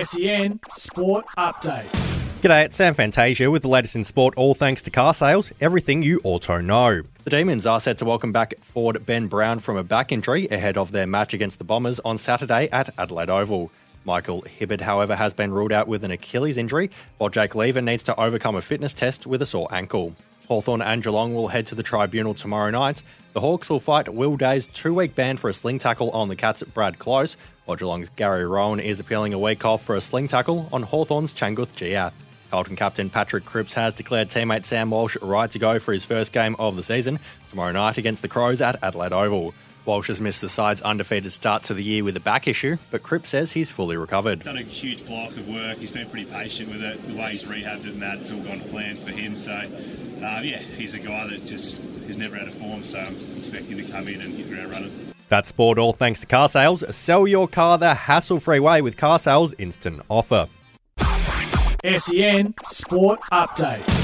SEN Sport Update. G'day, it's Sam Fantasia with the latest in sport, all thanks to carsales, everything you auto know. The Demons are set to welcome back forward Ben Brown from a back injury ahead of their match against the Bombers on Saturday at Adelaide Oval. Michael Hibberd, however, has been ruled out with an Achilles injury, while Jake Lever needs to overcome a fitness test with a sore ankle. Hawthorn and Geelong will head to the tribunal tomorrow night. The Hawks will fight Will Day's two week ban for a sling tackle on the Cats at Brad Close, while Geelong's Gary Rohan is appealing a week off for a sling tackle on Hawthorn's Changkuoth Jiath. Carlton captain Patrick Cripps has declared teammate Sam Walsh right to go for his first game of the season tomorrow night against the Crows at Adelaide Oval. Walsh has missed the side's undefeated start to the year with a back issue, but Cripps says he's fully recovered. Done a huge block of work. He's been pretty patient with it. The way he's rehabbed it and that, it's all gone to plan for him. So, uh, yeah, he's a guy that just is never out of form. So I'm expecting to come in and hit the ground running. That's sport all thanks to carsales. Sell your car the hassle free way with carsales instant offer. SEN Sport Update.